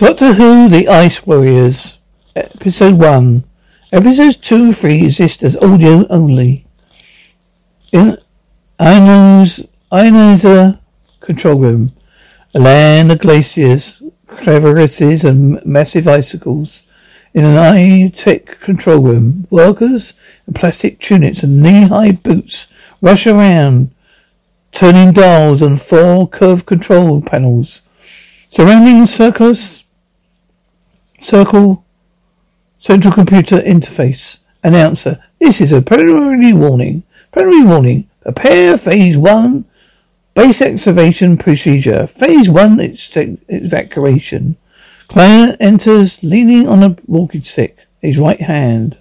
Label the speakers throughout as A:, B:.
A: Doctor Who The Ice Warriors Episode 1 Episodes 2 and 3 exist as audio only. In Ino's Ionosa uh, control room, a land of glaciers, crevices and massive icicles. In an high-tech control room, workers in plastic tunics and knee-high boots rush around, turning dials on four curved control panels. Surrounding circus Circle Central Computer Interface. Announcer. This is a preliminary warning. Preliminary warning. Prepare phase one base excavation procedure. Phase one evacuation. Client enters leaning on a walking stick. His right hand.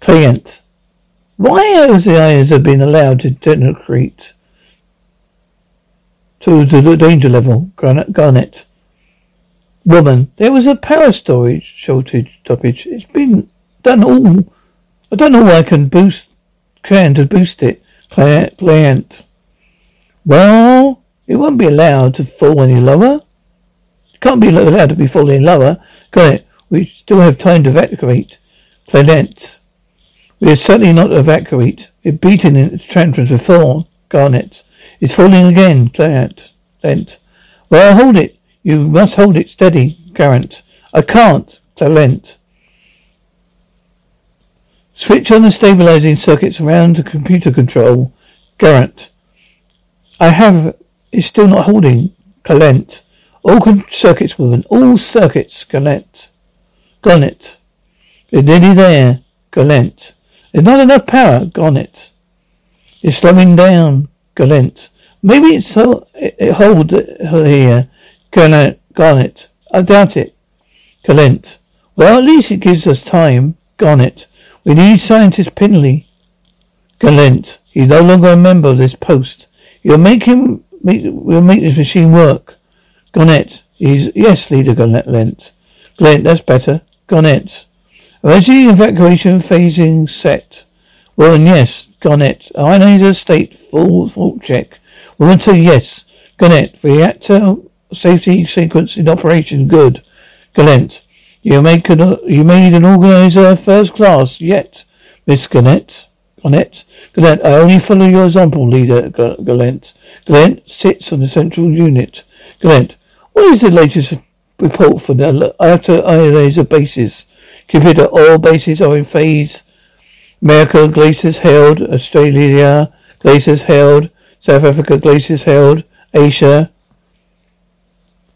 A: Client. Why has the eyes have been allowed to deteriorate to the danger level? Garnet. Woman, there was a power storage shortage stoppage. It's been done all. I don't know why I can boost, can to boost it. Client. Well, it won't be allowed to fall any lower. Can't be allowed to be falling lower. Got it. We still have time to evacuate. Client. We are certainly not evacuate. We've beaten its tantrums before. Garnet. It's falling again. Client. Client. Well, hold it. You must hold it steady, Garant. I can't. Talent. Switch on the stabilizing circuits around the computer control. Garant. I have. It's still not holding. Talent. All circuits, woman. All circuits. Galent. Gonnet. We're nearly there. Galent. There's not enough power. Gonnet. It's slowing down. Galent. Maybe it's so it, it hold here. Garnet, Garnet. I doubt it. Galent. Well, at least it gives us time. Garnet. We need scientist Penley. Galent. He's no longer a member of this post. You'll make him, make, we'll make this machine work. Garnet. He's, yes, Leader Garnet. Clent, that's better. Garnet. Emergency evacuation phasing set. Well, oh, and yes, Garnet. Ionizer state full, full check. Woman two, yes. Garnet. Reactor Safety sequence in operation. Good. Clent. You make an, uh, you made an organizer first class yet, Miss Galent. Galent. Galent, I only follow your example, leader Galent. Galent sits on the central unit. Galent, what is the latest report for the outer uh, ionizer bases? Computer, all bases are in phase. America glaciers held. Australia glaciers held. South Africa glaciers held. Asia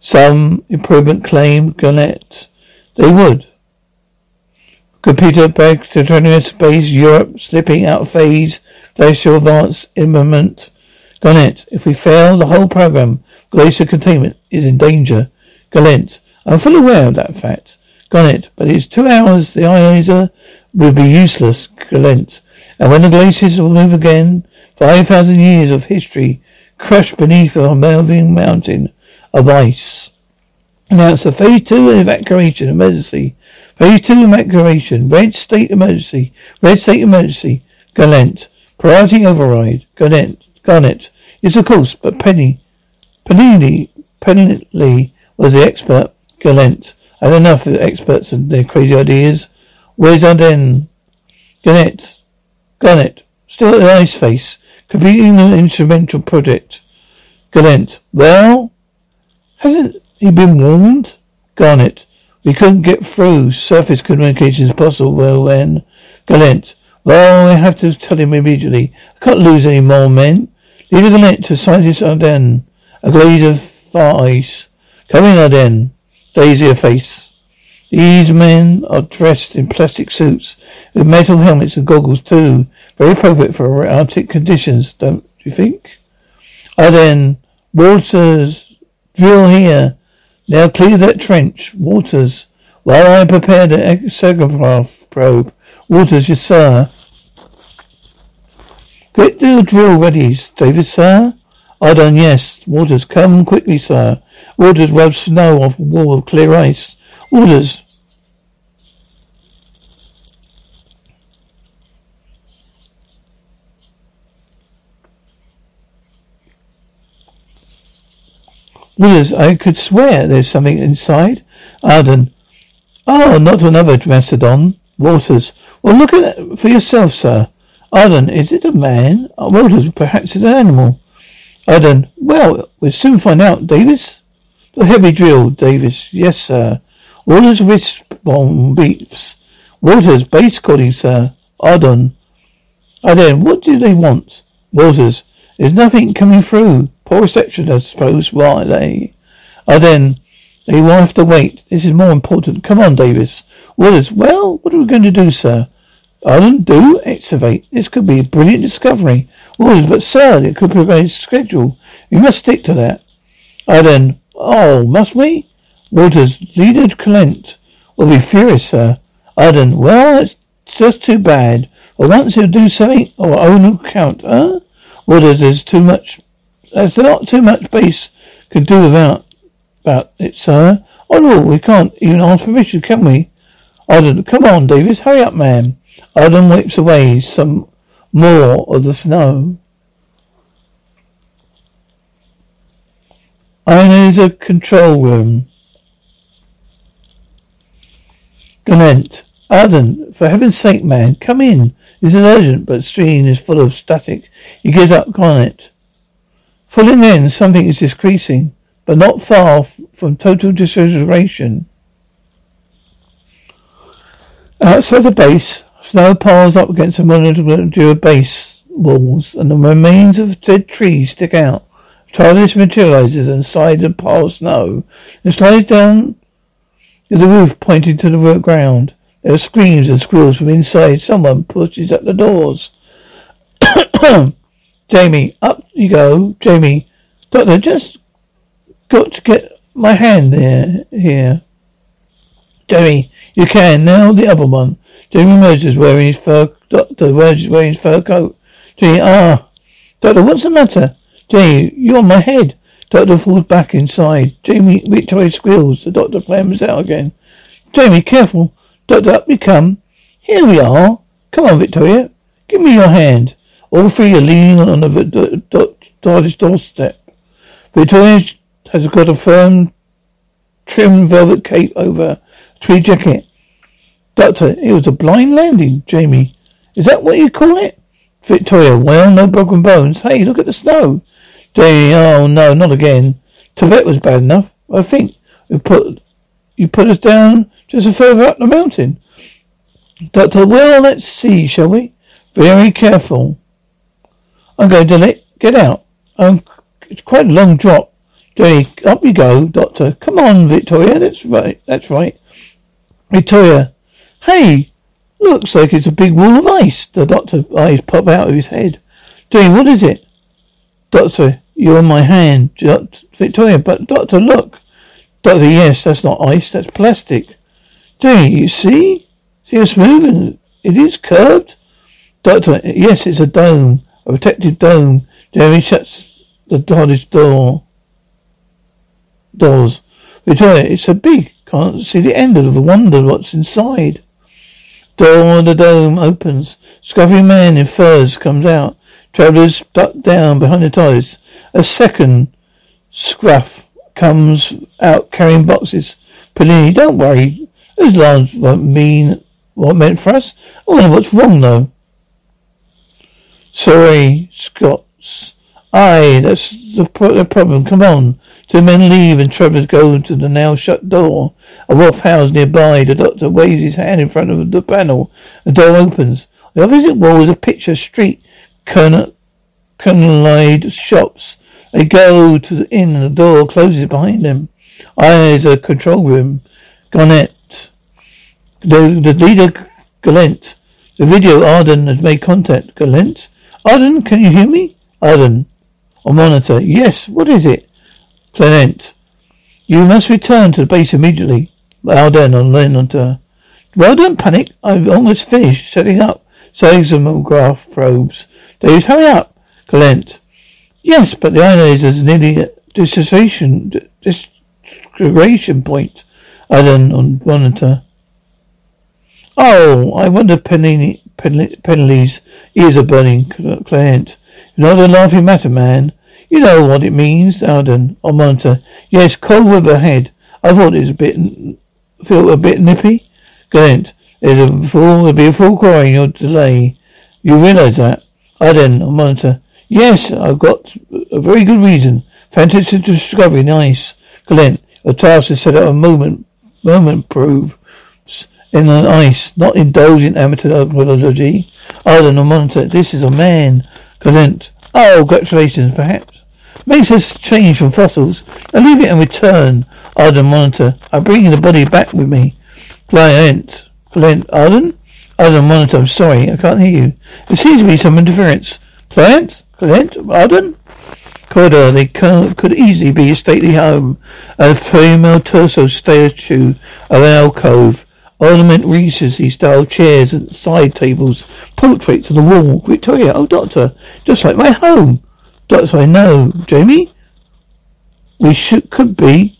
A: some improvement claim Garnet. They would. Computer back to Terminus Space Europe slipping out of phase. Glacial advance imminent. Garnet, if we fail the whole program, glacier containment is in danger. Garnet, I'm fully aware of that fact. Garnet, but it's two hours the ionizer will be useless. Garnet, and when the glaciers will move again, five thousand years of history crushed beneath a moving mountain of ice. a phase two evacuation emergency. Phase two evacuation. Red state emergency. Red state emergency. Galent. Priority override. Garnet. Garnet. Yes, of course, but Penny. Penny. Penny was the expert. Galent. I enough of experts and their crazy ideas. Where's Arden? Garnett. Garnett. Still at the ice face. Completing the instrumental project. Garnett. Well? Hasn't he been warned? Garnett. We couldn't get through. Surface communication is possible. Well then. Garnett. Well, I have to tell him immediately. I can't lose any more men. Leave the Garnett to Scientist Arden. A glade of ice. Come in, Arden. Daisy a face. These men are dressed in plastic suits with metal helmets and goggles too. Very appropriate for Arctic conditions, don't you think? Ah then, Walters, drill here. Now clear that trench. Walters. while I prepare the seismograph probe. Walters, yes sir. Get the drill ready, Davis, sir. I done, yes. Walters, come quickly, sir. Walters rubs snow off a wall of clear ice. Orders. Willis, I could swear there's something inside. Arden. Oh, not another mastodon. Walters. Well, look at it for yourself, sir. Arden, is it a man? Walters, perhaps it's an animal. Arden. Well, we'll soon find out, Davis. The heavy drill, Davis. Yes, sir. Walters wrist bomb beeps. Walters, base calling, sir. Arden. Arden, what do they want? Walters, there's nothing coming through. Poor reception, I suppose. Why they? Arden, they will have to wait. This is more important. Come on, Davis. Walters, well, what are we going to do, sir? Arden, do? Excavate. This could be a brilliant discovery. Walters, but sir, it could be prevent schedule. We must stick to that. Arden, oh, must we? Walters, leader Clent will be furious, sir. Arden, well, it's just too bad. For once he'll do something on own account, huh? Walters, there's too much, there's not too much base can do without, about it, sir. Oh no, we can't even ask permission, can we? Arden, come on, Davis, hurry up, man. Arden wipes away some more of the snow. I know there's a control room. Garnett. Arden, for heaven's sake, man, come in. This is urgent, but screen is full of static. He gives up Garnett. Pulling in, something is decreasing, but not far from total disintegration. Outside the base, snow piles up against the modular base walls, and the remains of dead trees stick out. TARDIS materializes inside a pile of snow and slides down to the roof pointing to the ground. There are screams and squeals from inside. Someone pushes at the doors. Jamie, up you go. Jamie, Doctor, just got to get my hand there, here. Jamie, you can. Now the other one. Jamie emerges wearing his fur, Doctor wearing his fur coat. Jamie, ah. Doctor, what's the matter? Jamie, you're on my head. Doctor falls back inside. Jamie, Victoria squeals. The doctor clambers out again. Jamie, careful. Doctor, up you come. Here we are. Come on, Victoria. Give me your hand. All three are leaning on the doctor's doorstep. Victoria has got a firm, trim velvet cape over a tweed jacket. Doctor, it was a blind landing, Jamie. Is that what you call it? Victoria, well, no broken bones. Hey, look at the snow. Jamie, oh no, not again. Tibet was bad enough. I think we put you put us down just a further up the mountain. Doctor, well, let's see, shall we? Very careful. I'm going to let get out. Um, it's quite a long drop. Jamie, up you go, Doctor. Come on, Victoria. That's right. That's right. Victoria. Hey, looks like it's a big wall of ice. The doctor's eyes pop out of his head. Jamie, what is it? Doctor, you're on my hand. Victoria, but Doctor, look. Doctor, yes, that's not ice, that's plastic. Jamie, you see? See it's moving. it is curved? Doctor, yes, it's a dome, a protective dome. Jamie shuts the door. Doors. Victoria, it's so big, can't see the end of the wonder what's inside. Door of the dome opens. Scruffy man in furs comes out. Travellers duck down behind the TARDIS. A second scruff comes out carrying boxes. Pelini, don't worry. Those lines won't mean what meant for us? I wonder what's wrong though. Sorry, Scots. Aye, that's the problem. Come on. Two men leave and Travers go to the now shut door. A rough house nearby. The doctor waves his hand in front of the panel. The door opens. The opposite wall is a picture street, colonel, shops. They go to the inn and the door closes behind them. Eyes a control room. Garnett. The, the leader, Galent. The video, Arden has made contact. Galent? Arden, can you hear me? Arden. On monitor. Yes, what is it? Clement. You must return to the base immediately. Arden on monitor. Well done, Panic. I've almost finished setting up seismograph probes. Davis, hurry up. Galent. Yes, but the ionizer's nearly at dissociation, disgregation point. Arden on monitor. Oh, I wonder Penley's ears are burning, Client. Not a laughing matter, man. You know what it means, Arden, on monitor. Yes, cold weather ahead. I thought it was a bit, feel a bit nippy. Client. There's a full, be a full quarry or delay. You realize that? Arden, on monitor. Yes, I've got a very good reason. Fantastic discovery, nice. Clent, a task is set up a moment, moment prove in the ice, not indulge in amateur archaeology. Arden, on monitor. This is a man. Clent. Oh, congratulations, perhaps. Makes us change from fossils. I leave it and return. Arden, monitor. I bring the body back with me. Client. Client. Arden? Arden, monitor. I'm sorry. I can't hear you. There seems to be some interference. Client? Client? Arden? Corridor. They could easily be a stately home. A female torso statue of an alcove. Ornament Regency style chairs and side tables, portraits on the wall. Victoria, oh doctor, just like my home. Doctor, I know. Jamie? We should could be.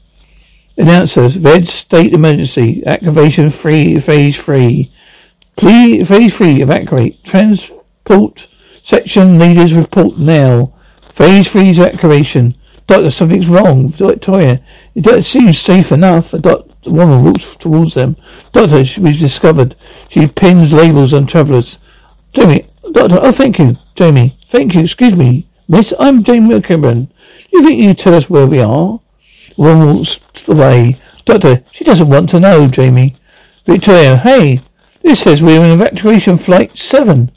A: Announcer, red state emergency. Activation free phase three. Please phase three evacuate. Transport section leaders report now. Phase free evacuation. Doctor, something's wrong. Victoria, it seems safe enough. A Doctor the woman walks towards them. Doctor, we've discovered. She pins labels on travellers. Jamie, Doctor, oh thank you. Jamie, thank you. Excuse me, miss. I'm Jamie Cameron. Do you think you tell us where we are? Woman walks away. Doctor, she doesn't want to know, Jamie. Victoria, hey, this says we're in evacuation flight seven.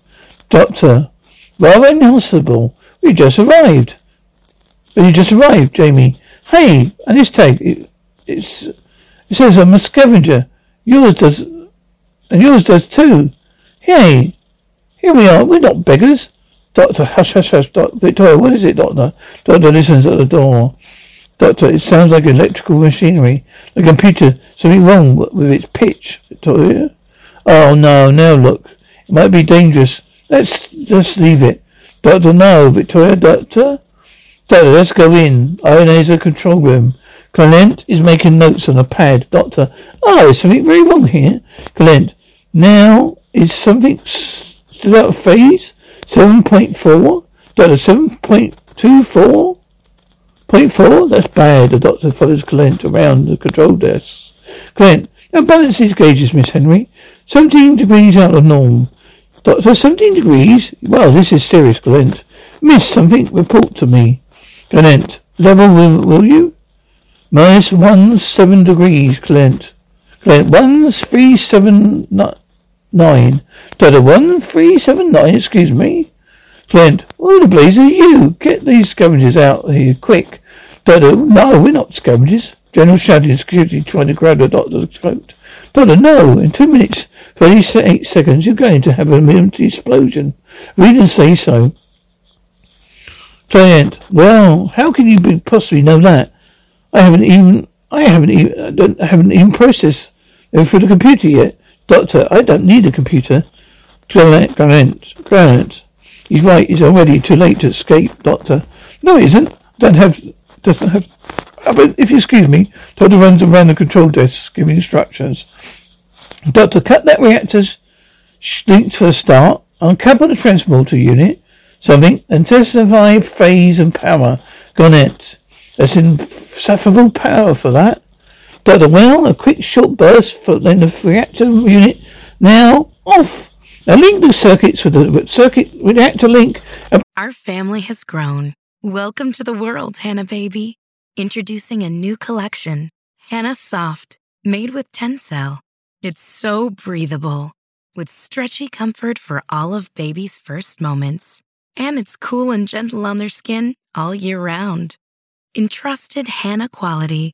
A: Doctor, rather impossible. We just arrived. But you just arrived, Jamie. Hey, and this tag, it, it's it says I'm a scavenger. Yours does, and yours does too. Hey, here we are. We're not beggars. Doctor, hush, hush, hush. Doctor, Victoria, what is it, Doctor? Doctor listens at the door. Doctor, it sounds like electrical machinery. The computer, something wrong with its pitch. Victoria? Oh no, now look. It might be dangerous. Let's just leave it. Doctor, no. Victoria, Doctor? Doctor, let's go in. Ionizer control room. Clement is making notes on a pad. Doctor, oh, there's something very wrong here. Clement, now is something still out of phase? 7.4? Doctor, 7.24? Point four? That's bad. The doctor follows Clement around the control desk. Clement, now balance these gauges, Miss Henry. 17 degrees out of norm. Doctor, 17 degrees? Well, this is serious, Clement. Miss something, report to me. Clement, level will, will you? Minus one seven degrees, Clent. Clent, one three seven nine. Doctor, one three seven nine, excuse me. Clent, what the blaze are you? Get these scavengers out here, quick. Doctor, no, we're not scavengers. General shouting security trying to grab the doctor's coat. Doctor, no, in two minutes, 38 seconds, you're going to have an empty explosion. We didn't say so. Client, well, how can you possibly know that? I haven't even, I haven't even, I don't, I haven't even processed them through the computer yet. Doctor, I don't need a computer. Granite, Granite, Granite. He's right, it's already too late to escape, Doctor. No, it isn't. Don't have, doesn't have, but if you excuse me, Doctor runs around the control desk giving instructions. Doctor, cut that reactor's linked for a start. Uncouple the transporter unit. Something. And testify phase and power. Garnet. That's insufferable power for that. Doctor, well, a quick short burst for then the reactor unit Now, off! Now link the circuits with the circuit reactor link.
B: Our family has grown. Welcome to the world, Hannah baby. Introducing a new collection, Hannah Soft, made with Tencel. It's so breathable, with stretchy comfort for all of baby's first moments. And it's cool and gentle on their skin all year round. Entrusted Hannah quality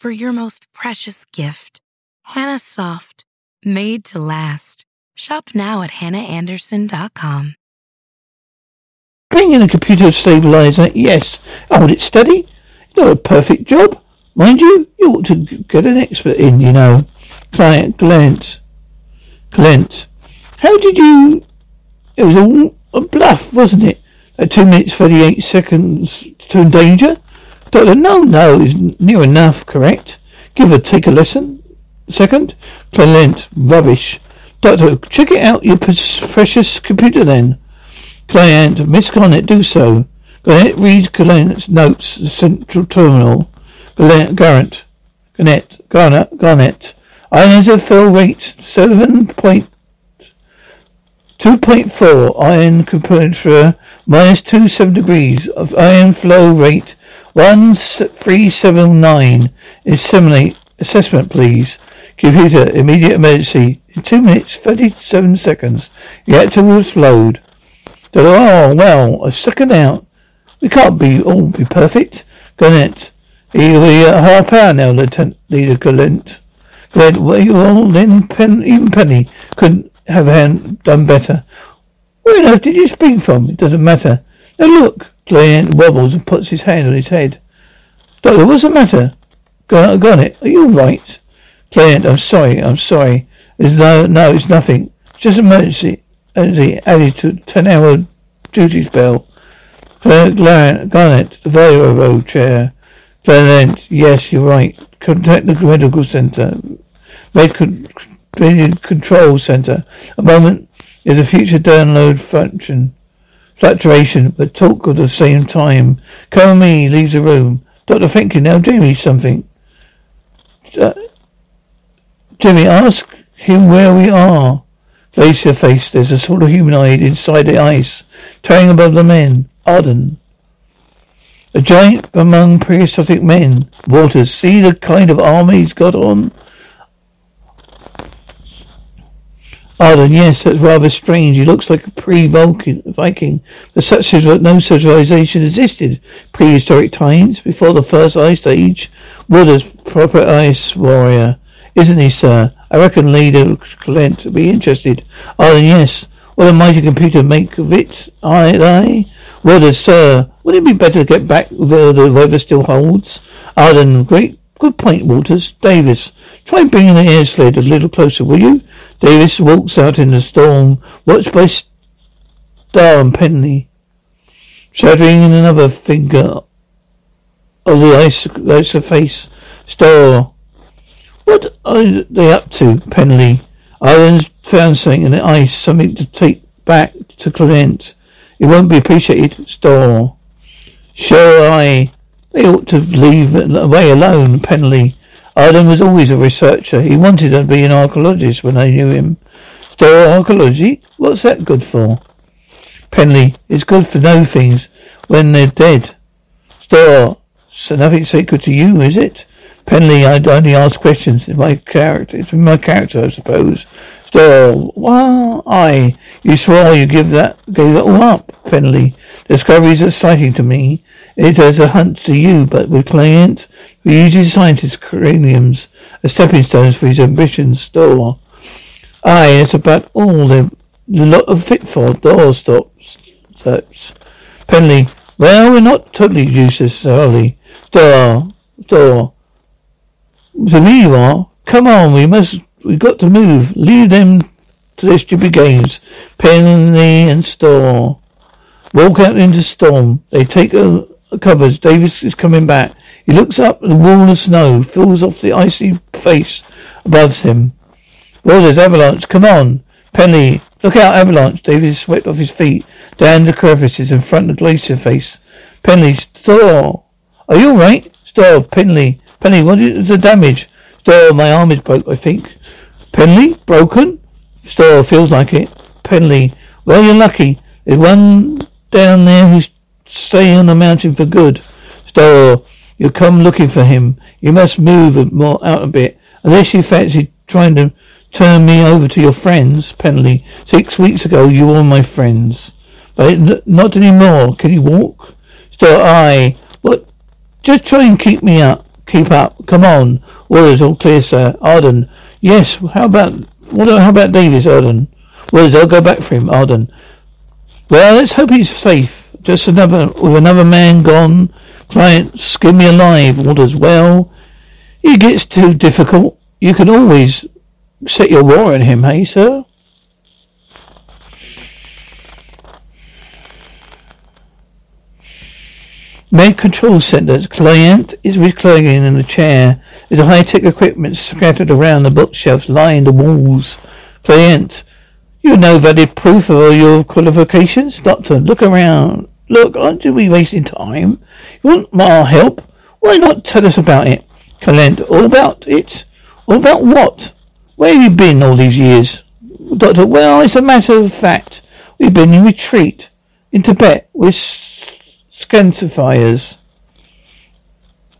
B: for your most precious gift. Hannah Soft, made to last. Shop now at hannahanderson.com.
A: Bring in a computer stabilizer, yes. Hold it steady. You got a perfect job. Mind you, you ought to get an expert in, you know. Client, Clent. Clent. How did you... It was all a bluff, wasn't it? At two minutes, 38 seconds to danger? Doctor, no, no, is near enough, correct? Give her, take a lesson. Second? Clement, rubbish. Doctor, check it out, your precious computer then. Client, Miss Garnett, do so. Garnett, read Garnett's notes, the central terminal. Garnett, Garrett, Garnett, Garnett, Garnett. Iron fill rate, seven point, two point four. Iron temperature, minus two seven degrees. Of iron flow rate, one three seven nine. Assimilate, assessment please. Computer, immediate emergency. In two minutes, thirty-seven seconds. Reactor will explode. Oh, well, a second out. We can't be all be perfect. Garnett. He'll be a half hour now, Lieutenant Leader Galent. Glad well then Pen even Penny couldn't have done better. Where on earth did you spring from? It doesn't matter. Now look, Glenn wobbles and puts his hand on his head. Doctor, what's the matter? Garnett, are you all right? Client, I'm sorry, I'm sorry. It's no, no, it's nothing. It's just emergency. Emergency added to ten hour duty spell. Garnett, the Railroad chair. Garnett, yes, you're right. Contact the medical center. Med control center. A moment is a future download function. Fluctuation, but talk at the same time. Come me, leaves the room. Thank you. Now, Jamie, something. Uh, Jimmy, ask him where we are. Face to face, there's a sort of humanoid inside the ice, towering above the men. Arden. A giant among prehistoric men. Walters, see the kind of army he's got on? Arden, yes, that's rather strange. He looks like a pre-Viking, but such no civilization existed. Prehistoric times, before the first ice age. Walters, proper ice warrior. Isn't he, sir? I reckon Leader Clent would be interested. Oh, yes. What a mighty computer make of it, I, I? Well, uh, sir, would it be better to get back where the weather still holds? Arden, great, good point, Walters. Davis, try bringing the air sled a little closer, will you? Davis walks out in the storm, watched by Storr and Penny, shattering in another finger of the ice, ice face. Storr, what are they up to, Penley? Ireland's found something in the ice, something to take back to Clent. It won't be appreciated. Storr. Sure, I. They ought to leave away alone, Penley. Ireland was always a researcher. He wanted to be an archaeologist when I knew him. Storr archaeology? What's that good for? Penley, it's good for no things when they're dead. Storr, so nothing sacred to you, is it? Penley, I only ask questions. It's my character. It's my character, I suppose. Still, well, I. You swore you give that, gave it all up, Penley. Discovery is exciting to me. It is a hunt to you, but with clients, we uses scientists' craniums as stepping stones for his ambitions. Still, aye, it's about all the, lot of fit for door stops. Steps. Penley, well, we're not totally useless, early. Door, door. To me you are. Come on, we must, we've got to move. Leave them to their stupid games. Penny and Storr. Walk out into storm. They take a covers. Davis is coming back. He looks up at the wall of snow, fills off the icy face above him. Well, there's avalanche. Come on. Penny, look out, avalanche. Davis swept off his feet, down the crevices in front of the glacier face. Penny, Storr. Are you alright? Storr, Penny. Penny, what is the damage? Storr, my arm is broke, I think. Penley? Broken? Still, feels like it. Penley. Well, you're lucky. There's one down there who's staying on the mountain for good. Still, you come looking for him. You must move more out a bit. Unless you fancy trying to turn me over to your friends, Penley. Six weeks ago you were my friends. But not anymore. Can you walk? Still, I. What? Just try and keep me up. Keep up. Come on. Orders all clear, sir. Arden, Yes, how about what? How about Davis, Arden? Well, I'll go back for him, Arden. Well, let's hope he's safe. Just another with another man gone. Client, skin me alive. Orders well. It gets too difficult. You can always set your war on him, hey, sir? Med Control Center. Client is reclining in a chair. There's high-tech equipment scattered around the bookshelves lining the walls. Client, you have no valid proof of all your qualifications? Doctor, look around. Look, aren't we wasting time? You want my help? Why not tell us about it? Client, all about it? All about what? Where have you been all these years? Doctor, well, it's a matter of fact. We've been in retreat in Tibet with Scantifiers.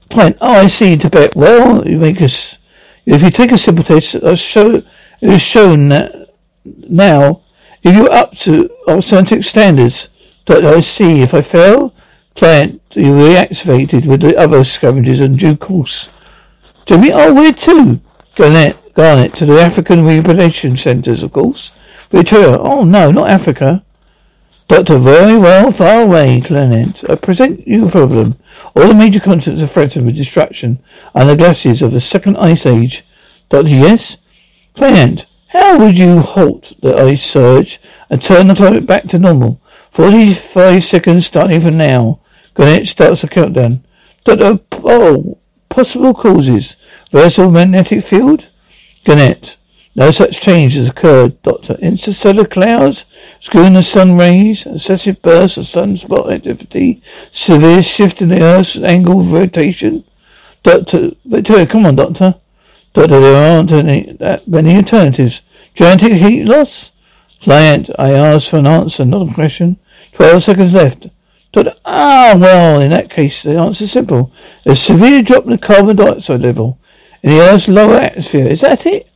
A: Point. Oh, I see. Tibet. Well, you make us. If you take a simple test, I'll uh, show. It is shown that now, if you're up to our scientific standards, that I see. If I fail, client, you reactivated with the other scavengers in due course. Jimmy, oh, where to? Garnet, Garnet, to the African rehabilitation centres, of course. Victoria, oh no, not Africa. Doctor, very well, far away, Clement. I present you a problem. All the major continents are threatened with destruction, and the glaciers of the second ice age. Doctor, yes? Clement, how would you halt the ice surge and turn the climate back to normal? Forty-five seconds starting from now. Clement starts the countdown. Doctor, oh, possible causes. Versal magnetic field? Gannett. No such change has occurred, Doctor. Interstellar clouds, the sun rays, excessive bursts of sunspot activity, severe shift in the Earth's angle of rotation. Doctor, Victoria, come on, Doctor. Doctor, there aren't any, that many alternatives. Gigantic heat loss? Client, I ask for an answer, not a question. Twelve seconds left. Doctor, ah, well, in that case, the answer is simple. A severe drop in the carbon dioxide level in the Earth's lower atmosphere. Is that it?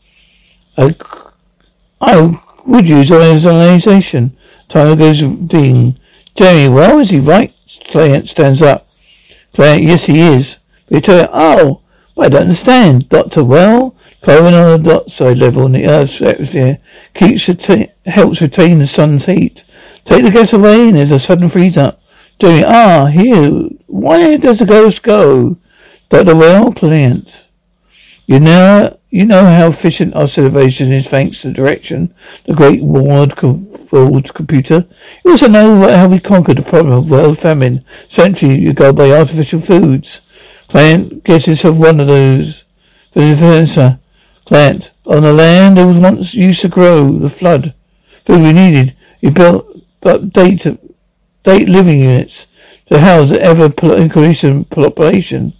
A: I would use ionization. Tyler goes ding. Jamie, well, is he right? Client stands up. Client, yes, he is. Victoria, oh, but I don't understand. Doctor, well, carbon dioxide level in the Earth's atmosphere keeps reta- helps retain the sun's heat. Take the gas away and there's a sudden freeze up. Jamie, ah, here, where does the ghost go? Doctor, well, client. You know, you know how efficient our civilization is thanks to direction, the great world, world computer. You also know how we conquered the problem of world famine century ago by artificial foods. Client gets himself one of those. The defense. Client, uh, on the land that was once used to grow the flood food we needed. You built up date, date living units to house the ever increasing population.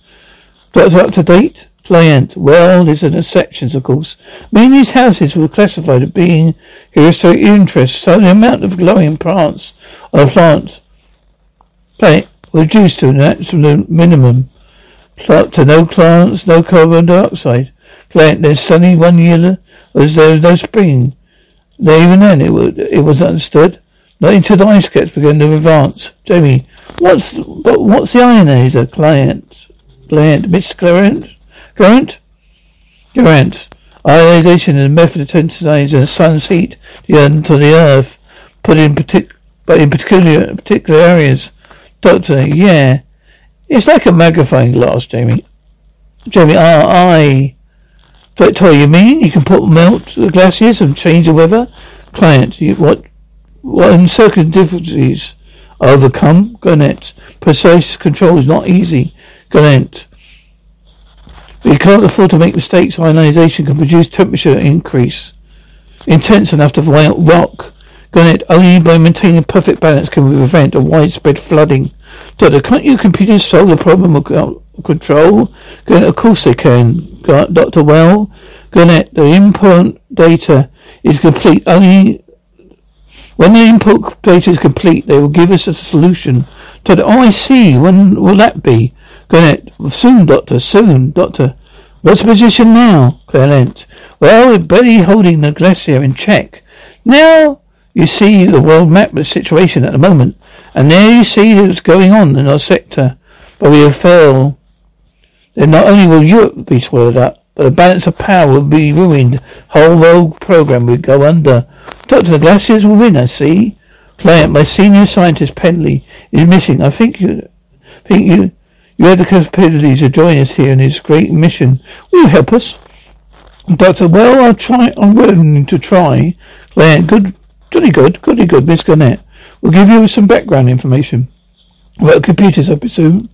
A: That's up to date? Client. Well, there's an exceptions, of course. Many of these houses were classified as being historic interest, so the amount of glowing plants on a plant planet reduced to an absolute minimum. Plant to no plants, no carbon dioxide. Client. There's sunny one year as there was no spring. even then, it was, it was understood. Not until the ice caps began to advance. Jamie, what's but what's the ionizer? Client. Client. Mr. Clarence. Current? Current. Ionization is a method of intensifying the sun's heat to the earth, but in, partic- but in particular, particular areas. Doctor, yeah. It's like a magnifying glass, Jamie. Jamie, ah, I. Victoria, you mean you can put melt the glaciers and change the weather? Client, you, what, what certain difficulties overcome? Garnett, precise control is not easy. Garnett, you can't afford to make mistakes. Ionization can produce temperature increase. Intense enough to rock. Garnett, only by maintaining perfect balance can we prevent a widespread flooding. Doctor, can't your computers solve the problem of control? Of course they can. Doctor, well, Garnett, the input data is complete. Only when the input data is complete, they will give us a solution. Doctor, oh, I see. When will that be? Garnett, soon, Doctor, soon, Doctor. What's the position now? Garnett, well, we're barely holding the glacier in check. Now, you see the world map of the situation at the moment, and there you see what's going on in our sector. But we have failed. Then not only will Europe be swallowed up, but the balance of power will be ruined. Whole world program will go under. Doctor, the glaciers will win, I see. Client, my senior scientist Penley is missing. I think you think you you have the capabilities to join us here in this great mission. Will you help us? Doctor, well I'll try I'm willing to try. Client, good Jolly good, goody good, Miss Garnett. We'll give you some background information. About computers, I presume.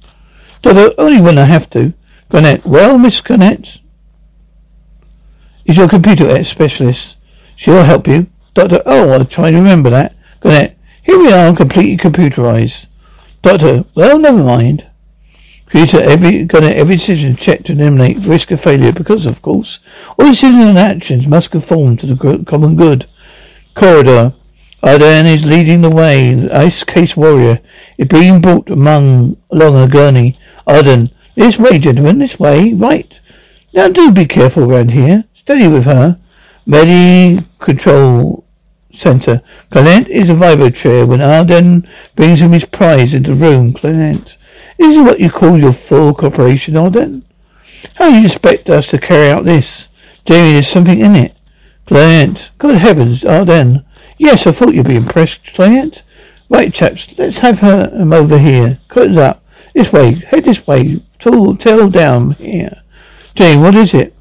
A: Doctor, only when I have to. Garnett, well, Miss Garnett, is your computer specialist. She'll help you. Doctor, oh, I'll try to remember that. Garnett, here we are, completely computerized. Doctor, well, never mind. Computer, every, every decision checked to eliminate risk of failure because, of course, all decisions and actions must conform to the common good. Corridor. Arden is leading the way. The ice case warrior is being brought among along a gurney. Arden, this way, gentlemen, this way. Right. Now do be careful around here. Steady with her. Medi control center. Clement is a vibro chair when Arden brings him his prize into the room. Clement. Is this what you call your full cooperation, Arden? How do you expect us to carry out this? Jamie, there's something in it. Client. Good heavens, Arden. Yes, I thought you'd be impressed, Client. Right, chaps, let's have her um, over here. Curtains up. This way. Head this way. Tall, tail down here. Jamie, what is it?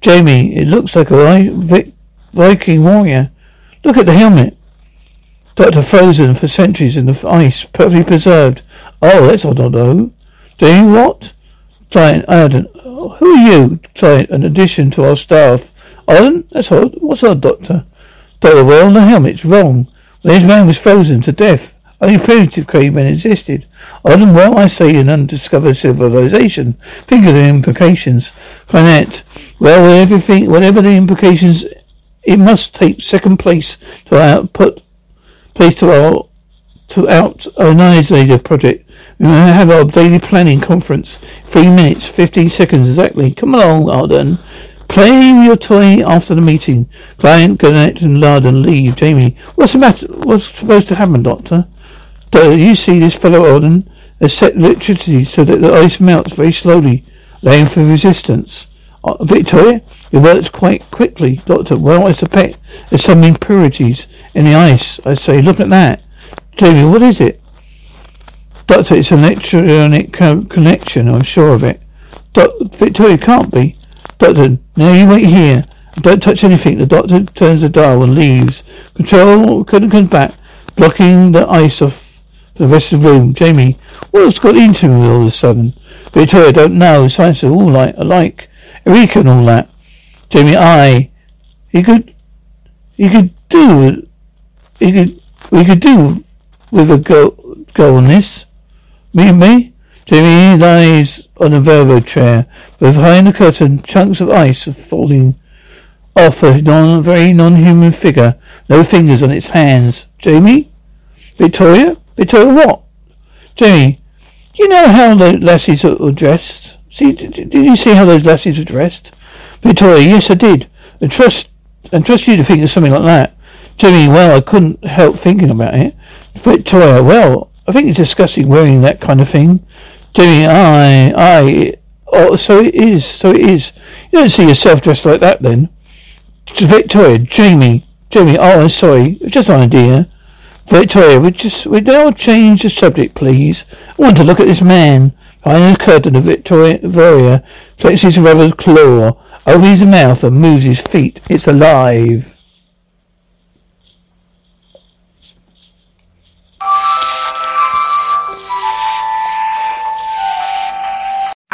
A: Jamie, it looks like a Viking warrior. Look at the helmet. Doctor frozen for centuries in the ice, perfectly preserved. Oh, that's odd, although. Jamie, what? Client, Arden. Who are you? Client, an addition to our staff. Owen? That's odd. What's odd, Doctor? Doctor, well, the helmet's wrong. This man was frozen to death, only primitive cavemen existed. Owen, well, I see an undiscovered civilization. Think of the implications. Garnett, well, everything, whatever the implications, it must take second place to our output, place to our, to out our project. We will have our daily planning conference. Three minutes, fifteen seconds exactly. Come along, Arden. Play your toy after the meeting. Client, Garnett and Larden leave. Jamie, what's the matter? What's supposed to happen, Doctor? Do you see this fellow Arden has set electricity so that the ice melts very slowly, laying for resistance. Uh, Victoria, it works quite quickly, Doctor. Well, I suspect there's some impurities in the ice. I say, look at that. Jamie, what is it? Doctor, it's an electronic connection, I'm sure of it. Do- Victoria can't be. Doctor, now you wait here. Don't touch anything. The doctor turns the dial and leaves. Control couldn't come back, blocking the ice off the rest of the room. Jamie, what's got into me all of a sudden? Victoria, don't know. Science are all like alike. Eureka and all that. Jamie, I. He could. He could do. He could. We could do with a go go on this. Me and me. Jamie lies on a velvet chair. But behind the curtain, chunks of ice are falling off a non, very non-human figure. No fingers on its hands. Jamie? Victoria? Victoria what? Jamie, do you know how the lassies were dressed? See, did you see how those lassies were dressed? Victoria, yes, I did. And trust, and trust you to think of something like that. Jamie, well, I couldn't help thinking about it. Victoria, well, I think it's disgusting wearing that kind of thing. Jamie, I, I, oh, so it is, so it is. You don't see yourself dressed like that then. Victoria, Jamie, Jamie, oh, I'm sorry, just an idea. Victoria, we just, we now change the subject, please. I want to look at this man. Behind the curtain of Victoria, Victoria places his rubber claw, opens his mouth and moves his feet. It's alive.